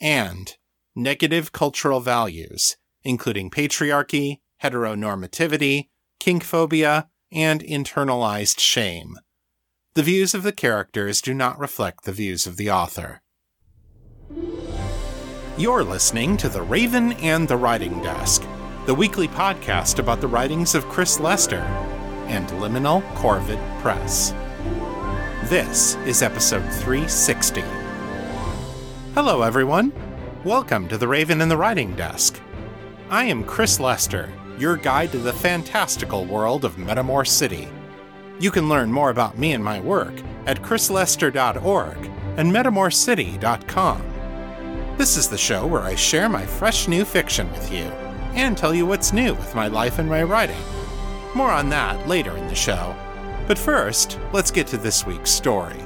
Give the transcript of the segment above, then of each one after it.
and negative cultural values, including patriarchy, heteronormativity, kinkphobia, and internalized shame. The views of the characters do not reflect the views of the author. You're listening to The Raven and the Writing Desk, the weekly podcast about the writings of Chris Lester and Liminal Corvid Press. This is episode 360. Hello, everyone. Welcome to The Raven and the Writing Desk. I am Chris Lester, your guide to the fantastical world of Metamor City. You can learn more about me and my work at chrislester.org and metamorcity.com. This is the show where I share my fresh new fiction with you and tell you what's new with my life and my writing. More on that later in the show. But first, let's get to this week's story.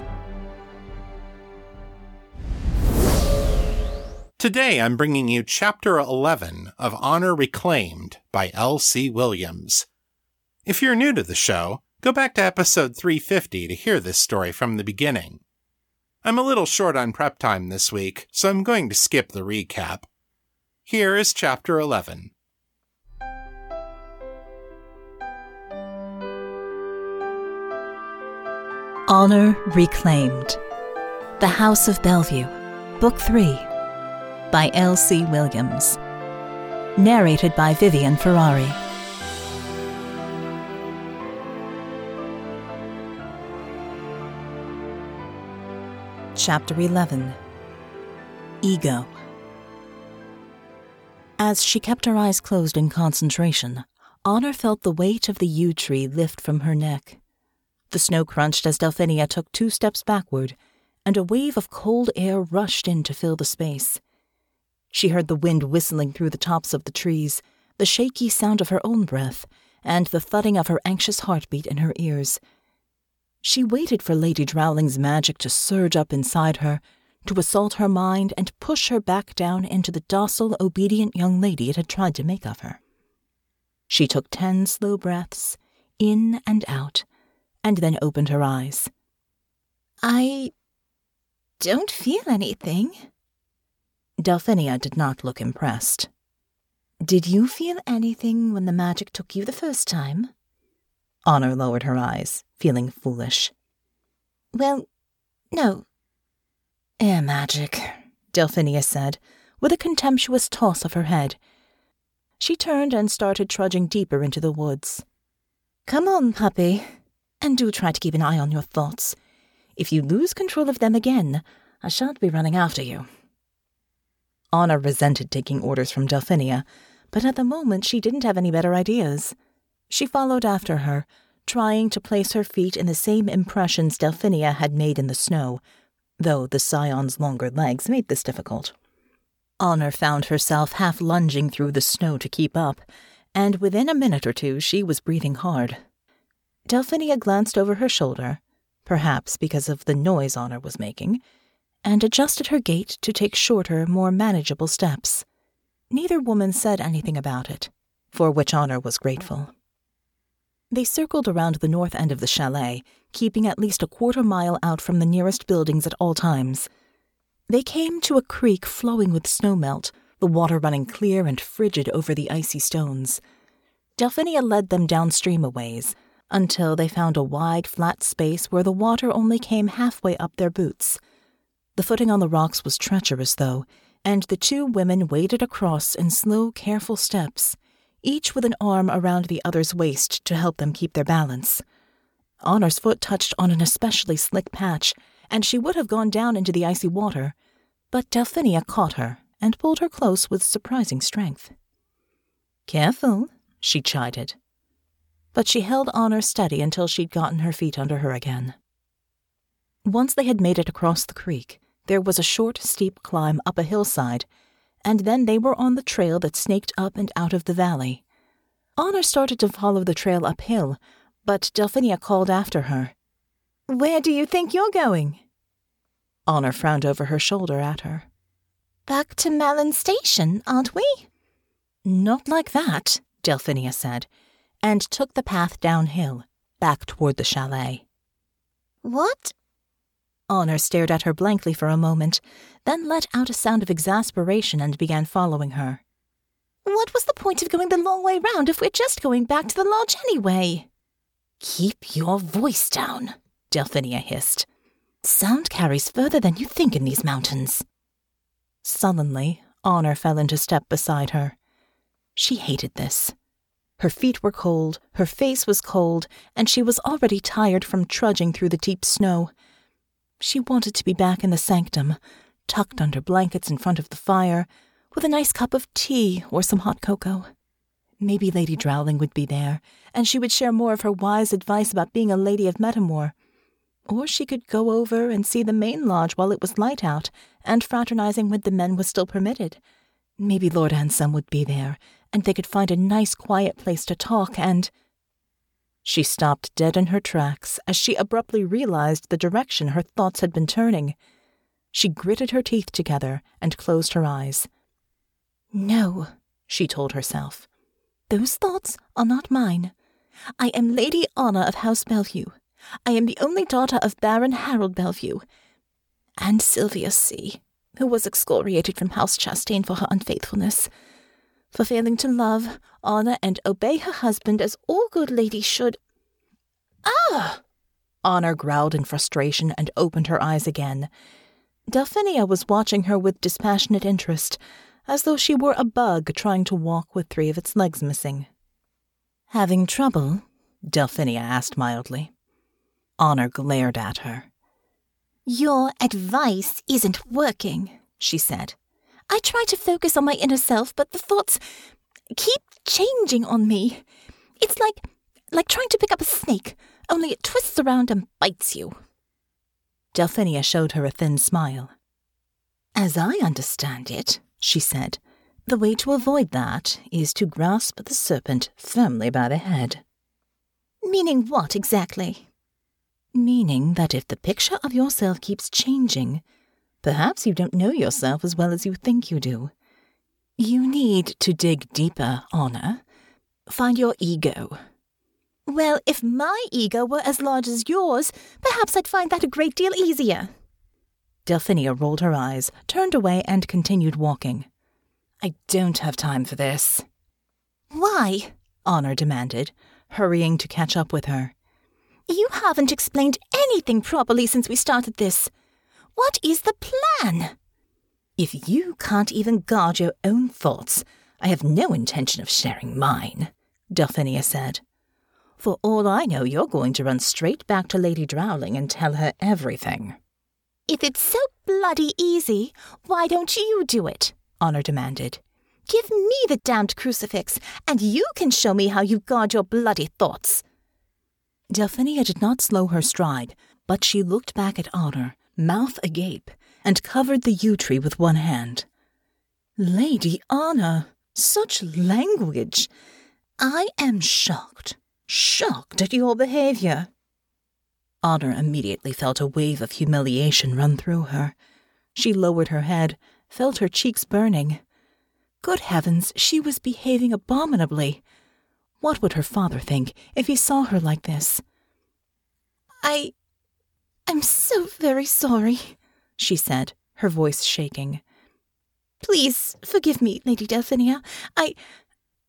Today I'm bringing you Chapter 11 of Honor Reclaimed by L.C. Williams. If you're new to the show, go back to episode 350 to hear this story from the beginning. I'm a little short on prep time this week, so I'm going to skip the recap. Here is Chapter 11. Honor Reclaimed The House of Bellevue, Book 3 by L.C. Williams. Narrated by Vivian Ferrari. Chapter 11 Ego. As she kept her eyes closed in concentration, Honor felt the weight of the yew tree lift from her neck. The snow crunched as Delphinia took two steps backward, and a wave of cold air rushed in to fill the space. She heard the wind whistling through the tops of the trees, the shaky sound of her own breath, and the thudding of her anxious heartbeat in her ears. She waited for Lady Drowling's magic to surge up inside her, to assault her mind and push her back down into the docile, obedient young lady it had tried to make of her. She took ten slow breaths, in and out, and then opened her eyes. I don't feel anything. Delphinia did not look impressed. Did you feel anything when the magic took you the first time? Honor lowered her eyes, feeling foolish. Well, no. Air magic, Delphinia said, with a contemptuous toss of her head. She turned and started trudging deeper into the woods. Come on, puppy, and do try to keep an eye on your thoughts. If you lose control of them again, I shan't be running after you. Honor resented taking orders from Delphinia, but at the moment she didn't have any better ideas. She followed after her, trying to place her feet in the same impressions Delphinia had made in the snow, though the scion's longer legs made this difficult. Honor found herself half lunging through the snow to keep up, and within a minute or two she was breathing hard. Delphinia glanced over her shoulder, perhaps because of the noise Honor was making, and adjusted her gait to take shorter, more manageable steps. Neither woman said anything about it, for which Honor was grateful. They circled around the north end of the chalet, keeping at least a quarter mile out from the nearest buildings at all times. They came to a creek flowing with snowmelt, the water running clear and frigid over the icy stones. Delphinia led them downstream a ways, until they found a wide, flat space where the water only came halfway up their boots. The footing on the rocks was treacherous, though, and the two women waded across in slow, careful steps, each with an arm around the other's waist to help them keep their balance. Honor's foot touched on an especially slick patch, and she would have gone down into the icy water, but Delphinia caught her and pulled her close with surprising strength. Careful, she chided. But she held Honor steady until she'd gotten her feet under her again. Once they had made it across the creek, There was a short, steep climb up a hillside, and then they were on the trail that snaked up and out of the valley. Honor started to follow the trail uphill, but Delphinia called after her. Where do you think you're going? Honor frowned over her shoulder at her. Back to Malin Station, aren't we? Not like that, Delphinia said, and took the path downhill, back toward the chalet. What? Honor stared at her blankly for a moment, then let out a sound of exasperation and began following her. What was the point of going the long way round if we're just going back to the lodge anyway? Keep your voice down, Delphinia hissed. Sound carries further than you think in these mountains. Sullenly, Honor fell into step beside her. She hated this. Her feet were cold, her face was cold, and she was already tired from trudging through the deep snow. She wanted to be back in the sanctum, tucked under blankets in front of the fire, with a nice cup of tea or some hot cocoa. Maybe Lady Drowling would be there, and she would share more of her wise advice about being a lady of Metamor. Or she could go over and see the main lodge while it was light out, and fraternizing with the men was still permitted. Maybe Lord Anselm would be there, and they could find a nice quiet place to talk and. She stopped dead in her tracks as she abruptly realized the direction her thoughts had been turning. She gritted her teeth together and closed her eyes. No, she told herself. Those thoughts are not mine. I am Lady Honor of House Bellevue. I am the only daughter of Baron Harold Bellevue. And Sylvia C., who was excoriated from House Chastain for her unfaithfulness. For failing to love, honor, and obey her husband as all good ladies should. Ah! Honor growled in frustration and opened her eyes again. Delphinia was watching her with dispassionate interest as though she were a bug trying to walk with three of its legs missing. Having trouble? Delphinia asked mildly. Honor glared at her. Your advice isn't working, she said. I try to focus on my inner self, but the thoughts keep changing on me. It's like like trying to pick up a snake, only it twists around and bites you. Delphinia showed her a thin smile. As I understand it, she said. The way to avoid that is to grasp the serpent firmly by the head. Meaning what exactly? Meaning that if the picture of yourself keeps changing, perhaps you don't know yourself as well as you think you do. You need to dig deeper, Honor. Find your ego. Well, if my ego were as large as yours, perhaps I'd find that a great deal easier. Delphinia rolled her eyes, turned away, and continued walking. I don't have time for this. Why? Honor demanded, hurrying to catch up with her. You haven't explained anything properly since we started this. What is the plan? If you can't even guard your own thoughts, I have no intention of sharing mine, Delphinia said. For all I know, you're going to run straight back to Lady Drowling and tell her everything. If it's so bloody easy, why don't you do it? Honor demanded. Give me the damned crucifix, and you can show me how you guard your bloody thoughts. Delphinia did not slow her stride, but she looked back at Honor, mouth agape, and covered the yew tree with one hand. Lady Honor, such language! I am shocked, shocked at your behavior. Honor immediately felt a wave of humiliation run through her. She lowered her head, felt her cheeks burning. Good heavens, she was behaving abominably. What would her father think if he saw her like this? I. I'm so very sorry, she said, her voice shaking. Please forgive me, Lady Delphinia. I.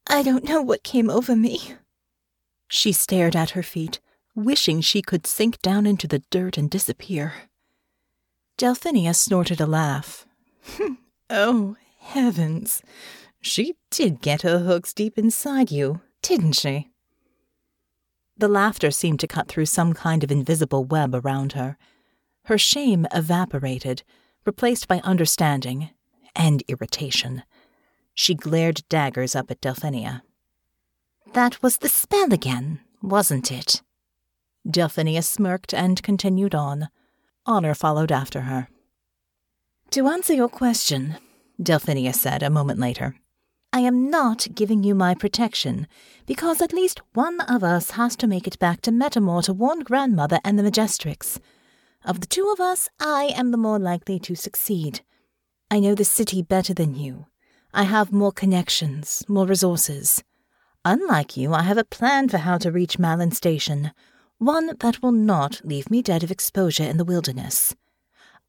I don't know what came over me. She stared at her feet, wishing she could sink down into the dirt and disappear. Delphinia snorted a laugh. oh, heavens! She did get her hooks deep inside you, didn't she? The laughter seemed to cut through some kind of invisible web around her. Her shame evaporated, replaced by understanding and irritation. She glared daggers up at Delphinia. That was the spell again, wasn't it? Delphinia smirked and continued on. Honor followed after her. To answer your question, Delphinia said a moment later, I am not giving you my protection, because at least one of us has to make it back to Metamor to warn Grandmother and the Majestrix. Of the two of us, I am the more likely to succeed. I know the city better than you. I have more connections, more resources. Unlike you, I have a plan for how to reach Malin Station, one that will not leave me dead of exposure in the wilderness.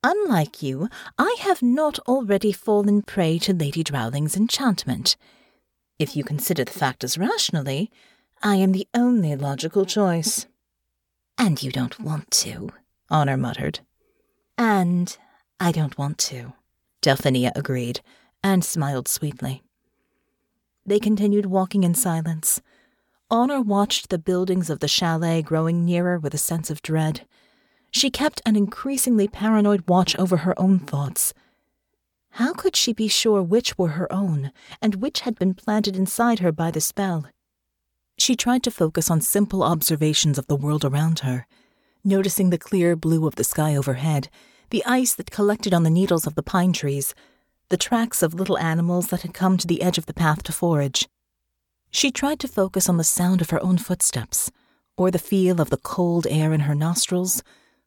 Unlike you, I have not already fallen prey to Lady Drowling's enchantment. If you consider the factors rationally, I am the only logical choice. And you don't want to, Honor muttered. And I don't want to, Delphinia agreed, and smiled sweetly. They continued walking in silence. Honor watched the buildings of the chalet growing nearer with a sense of dread. She kept an increasingly paranoid watch over her own thoughts. How could she be sure which were her own, and which had been planted inside her by the spell? She tried to focus on simple observations of the world around her, noticing the clear blue of the sky overhead, the ice that collected on the needles of the pine trees, the tracks of little animals that had come to the edge of the path to forage. She tried to focus on the sound of her own footsteps, or the feel of the cold air in her nostrils,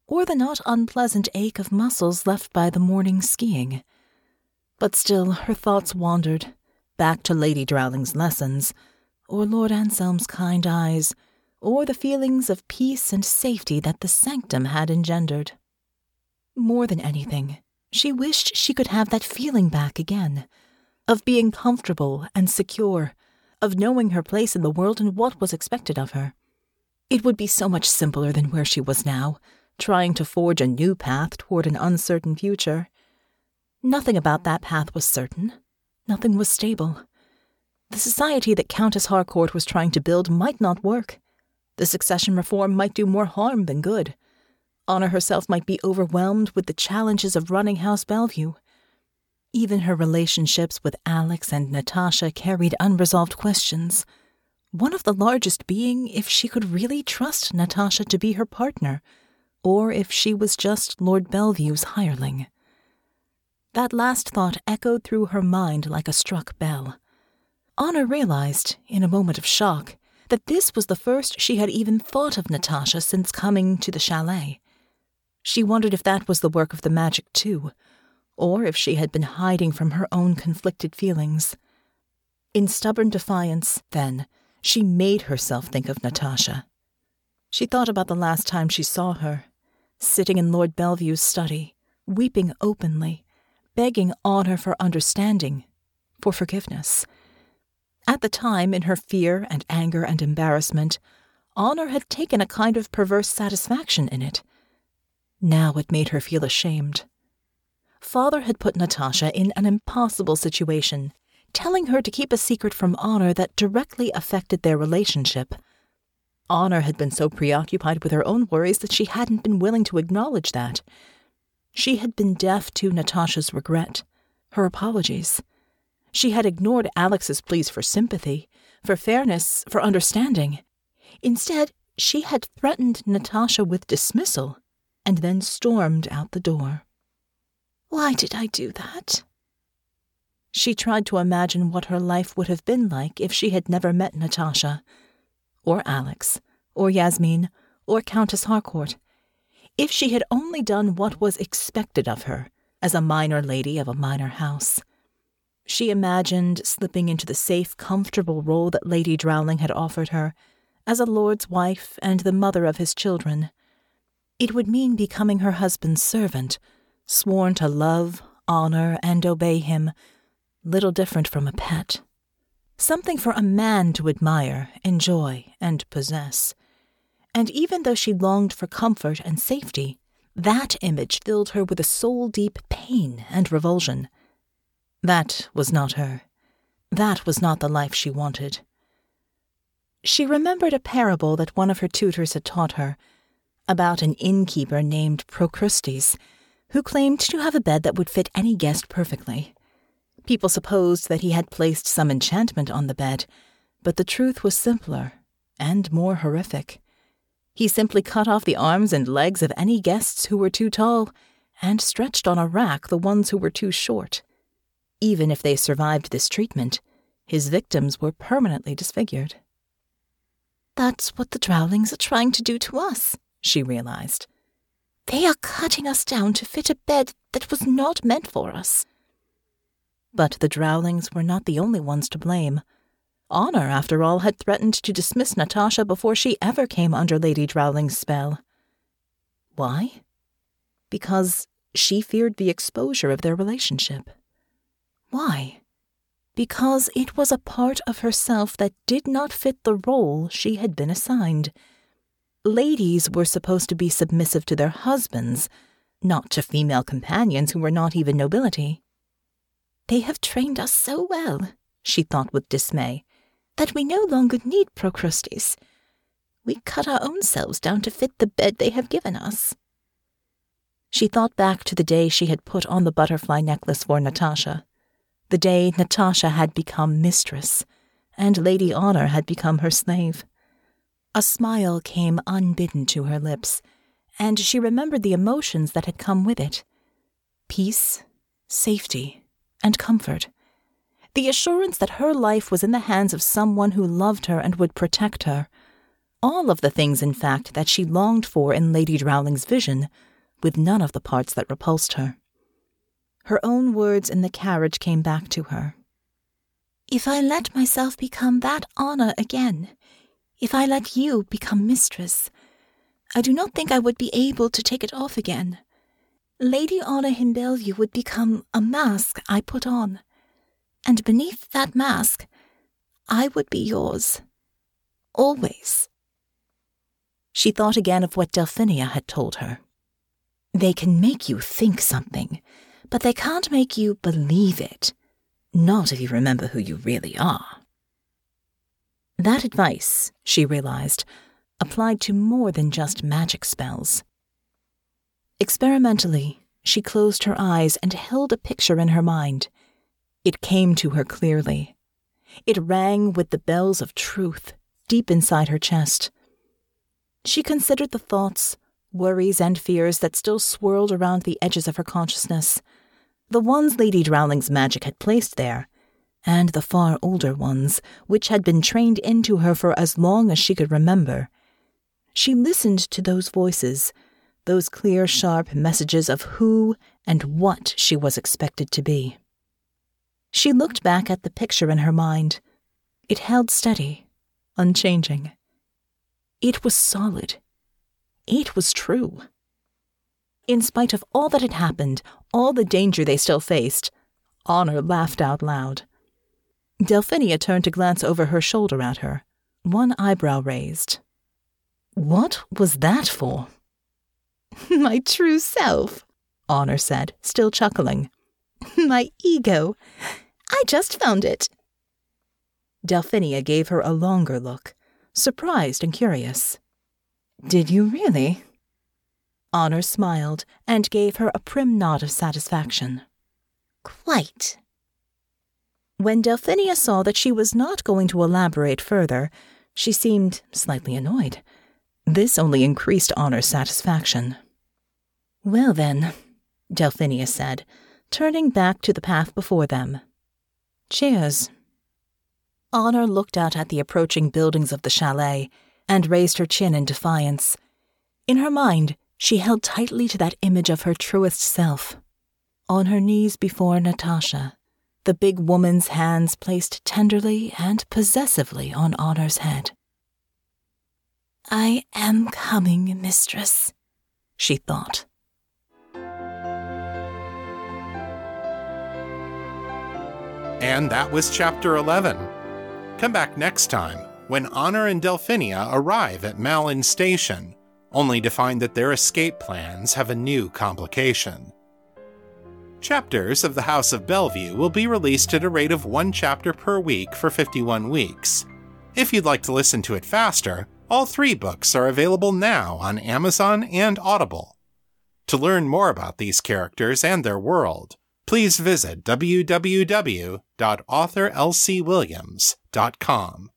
or the not unpleasant ache of muscles left by the morning skiing. But still her thoughts wandered, back to Lady Drowling's lessons, or Lord Anselm's kind eyes, or the feelings of peace and safety that the sanctum had engendered. More than anything, she wished she could have that feeling back again, of being comfortable and secure, of knowing her place in the world and what was expected of her. It would be so much simpler than where she was now, trying to forge a new path toward an uncertain future. Nothing about that path was certain. Nothing was stable. The society that Countess Harcourt was trying to build might not work. The succession reform might do more harm than good. Honor herself might be overwhelmed with the challenges of running House Bellevue. Even her relationships with Alex and Natasha carried unresolved questions. One of the largest being if she could really trust Natasha to be her partner or if she was just Lord Bellevue's hireling. That last thought echoed through her mind like a struck bell. Honor realized, in a moment of shock, that this was the first she had even thought of Natasha since coming to the chalet. She wondered if that was the work of the magic, too, or if she had been hiding from her own conflicted feelings. In stubborn defiance, then, she made herself think of Natasha. She thought about the last time she saw her, sitting in Lord Bellevue's study, weeping openly, begging Honor for understanding, for forgiveness. At the time, in her fear and anger and embarrassment, Honor had taken a kind of perverse satisfaction in it. Now it made her feel ashamed. Father had put Natasha in an impossible situation, telling her to keep a secret from Honor that directly affected their relationship. Honor had been so preoccupied with her own worries that she hadn't been willing to acknowledge that. She had been deaf to Natasha's regret, her apologies. She had ignored Alex's pleas for sympathy, for fairness, for understanding. Instead, she had threatened Natasha with dismissal and then stormed out the door. Why did I do that? She tried to imagine what her life would have been like if she had never met Natasha or Alex, or Yasmin, or Countess Harcourt. If she had only done what was expected of her as a minor lady of a minor house. She imagined slipping into the safe, comfortable role that Lady Drowling had offered her, as a lord's wife and the mother of his children. It would mean becoming her husband's servant, sworn to love, honor, and obey him, little different from a pet something for a man to admire, enjoy, and possess. And even though she longed for comfort and safety, that image filled her with a soul deep pain and revulsion. That was not her. That was not the life she wanted. She remembered a parable that one of her tutors had taught her about an innkeeper named Procrustes, who claimed to have a bed that would fit any guest perfectly. People supposed that he had placed some enchantment on the bed, but the truth was simpler and more horrific. He simply cut off the arms and legs of any guests who were too tall, and stretched on a rack the ones who were too short. Even if they survived this treatment, his victims were permanently disfigured. That's what the Drowlings are trying to do to us, she realized. They are cutting us down to fit a bed that was not meant for us. But the Drowlings were not the only ones to blame. Honor, after all, had threatened to dismiss Natasha before she ever came under Lady Drowling's spell. Why? Because she feared the exposure of their relationship. Why? Because it was a part of herself that did not fit the role she had been assigned. Ladies were supposed to be submissive to their husbands, not to female companions who were not even nobility. They have trained us so well, she thought with dismay, that we no longer need Procrustes. We cut our own selves down to fit the bed they have given us. She thought back to the day she had put on the butterfly necklace for Natasha, the day Natasha had become mistress, and Lady Honor had become her slave. A smile came unbidden to her lips, and she remembered the emotions that had come with it peace, safety, and comfort. The assurance that her life was in the hands of someone who loved her and would protect her. All of the things, in fact, that she longed for in Lady Drowling's vision, with none of the parts that repulsed her. Her own words in the carriage came back to her. If I let myself become that Honor again, if I let you become mistress, I do not think I would be able to take it off again. Lady Honor in Bellevue would become a mask I put on, and beneath that mask, I would be yours. Always. She thought again of what Delphinia had told her. They can make you think something, but they can't make you believe it. Not if you remember who you really are. That advice, she realized, applied to more than just magic spells. Experimentally, she closed her eyes and held a picture in her mind. It came to her clearly. It rang with the bells of truth deep inside her chest. She considered the thoughts, worries, and fears that still swirled around the edges of her consciousness, the ones Lady Drowling's magic had placed there, and the far older ones, which had been trained into her for as long as she could remember. She listened to those voices, those clear, sharp messages of who and what she was expected to be. She looked back at the picture in her mind. It held steady, unchanging. It was solid. It was true. In spite of all that had happened, all the danger they still faced, Honor laughed out loud. Delphinia turned to glance over her shoulder at her, one eyebrow raised. What was that for? My true self, Honor said, still chuckling. My ego. I just found it. Delphinia gave her a longer look, surprised and curious. Did you really? Honor smiled and gave her a prim nod of satisfaction. Quite. When Delphinia saw that she was not going to elaborate further, she seemed slightly annoyed. This only increased Honor's satisfaction. Well, then, Delphinia said, turning back to the path before them. Cheers. Honor looked out at the approaching buildings of the chalet and raised her chin in defiance. In her mind, she held tightly to that image of her truest self. On her knees before Natasha, the big woman's hands placed tenderly and possessively on Honor's head. I am coming, mistress, she thought. And that was chapter 11. Come back next time when Honor and Delphinia arrive at Malin Station, only to find that their escape plans have a new complication. Chapters of The House of Bellevue will be released at a rate of one chapter per week for 51 weeks. If you'd like to listen to it faster, all three books are available now on Amazon and Audible. To learn more about these characters and their world, please visit www.authorlcwilliams.com.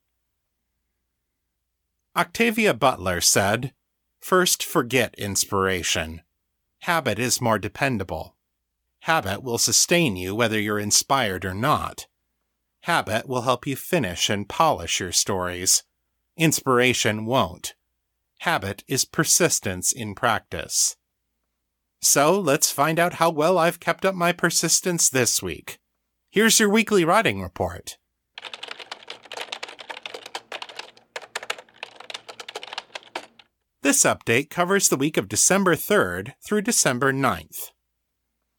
Octavia Butler said, First forget inspiration habit is more dependable. Habit will sustain you whether you're inspired or not. Habit will help you finish and polish your stories. Inspiration won't. Habit is persistence in practice. So let's find out how well I've kept up my persistence this week. Here's your weekly writing report. This update covers the week of December 3rd through December 9th.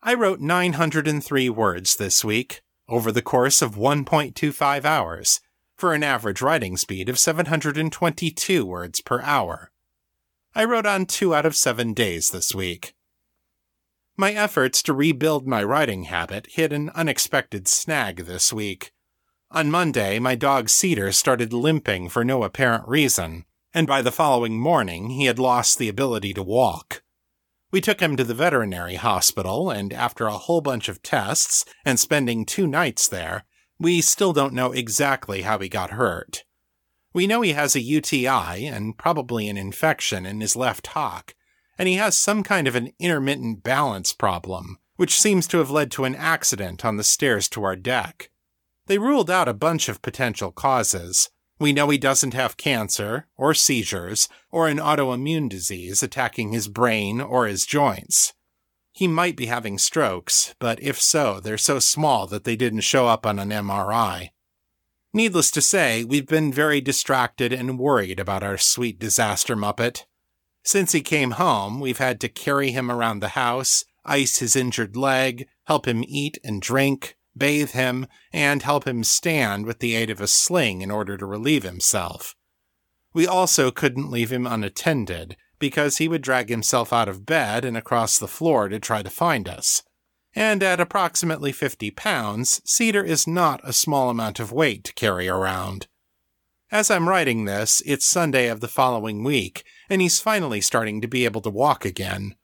I wrote 903 words this week, over the course of 1.25 hours, for an average writing speed of 722 words per hour. I wrote on two out of seven days this week. My efforts to rebuild my writing habit hit an unexpected snag this week. On Monday, my dog Cedar started limping for no apparent reason, and by the following morning he had lost the ability to walk. We took him to the veterinary hospital, and after a whole bunch of tests and spending two nights there, we still don't know exactly how he got hurt. We know he has a UTI and probably an infection in his left hock, and he has some kind of an intermittent balance problem, which seems to have led to an accident on the stairs to our deck. They ruled out a bunch of potential causes, we know he doesn't have cancer, or seizures, or an autoimmune disease attacking his brain or his joints. He might be having strokes, but if so, they're so small that they didn't show up on an MRI. Needless to say, we've been very distracted and worried about our sweet disaster Muppet. Since he came home, we've had to carry him around the house, ice his injured leg, help him eat and drink, bathe him, and help him stand with the aid of a sling in order to relieve himself. We also couldn't leave him unattended, because he would drag himself out of bed and across the floor to try to find us. And at approximately 50 pounds, Cedar is not a small amount of weight to carry around. As I'm writing this, it's Sunday of the following week, and he's finally starting to be able to walk again.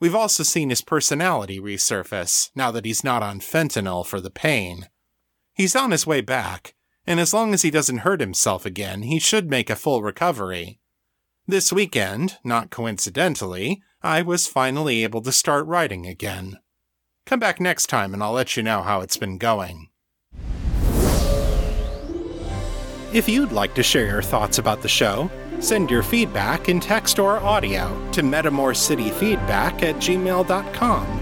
We've also seen his personality resurface now that he's not on fentanyl for the pain. He's on his way back, and as long as he doesn't hurt himself again, he should make a full recovery. This weekend, not coincidentally, I was finally able to start writing again. Come back next time and I'll let you know how it's been going. If you'd like to share your thoughts about the show, Send your feedback in text or audio to metamorcityfeedback at gmail.com.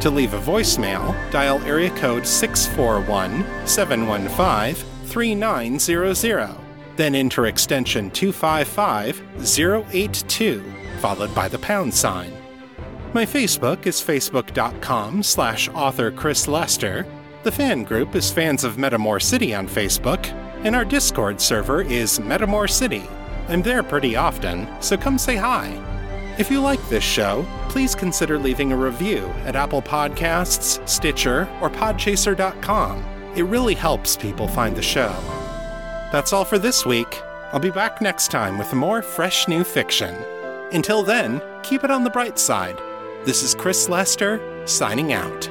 To leave a voicemail, dial area code 641 715 3900. Then enter extension 255 082, followed by the pound sign. My Facebook is facebook.com slash author Chris Lester. The fan group is Fans of Metamor City on Facebook, and our Discord server is Metamor City. I'm there pretty often, so come say hi. If you like this show, please consider leaving a review at Apple Podcasts, Stitcher, or Podchaser.com. It really helps people find the show. That's all for this week. I'll be back next time with more fresh new fiction. Until then, keep it on the bright side. This is Chris Lester, signing out.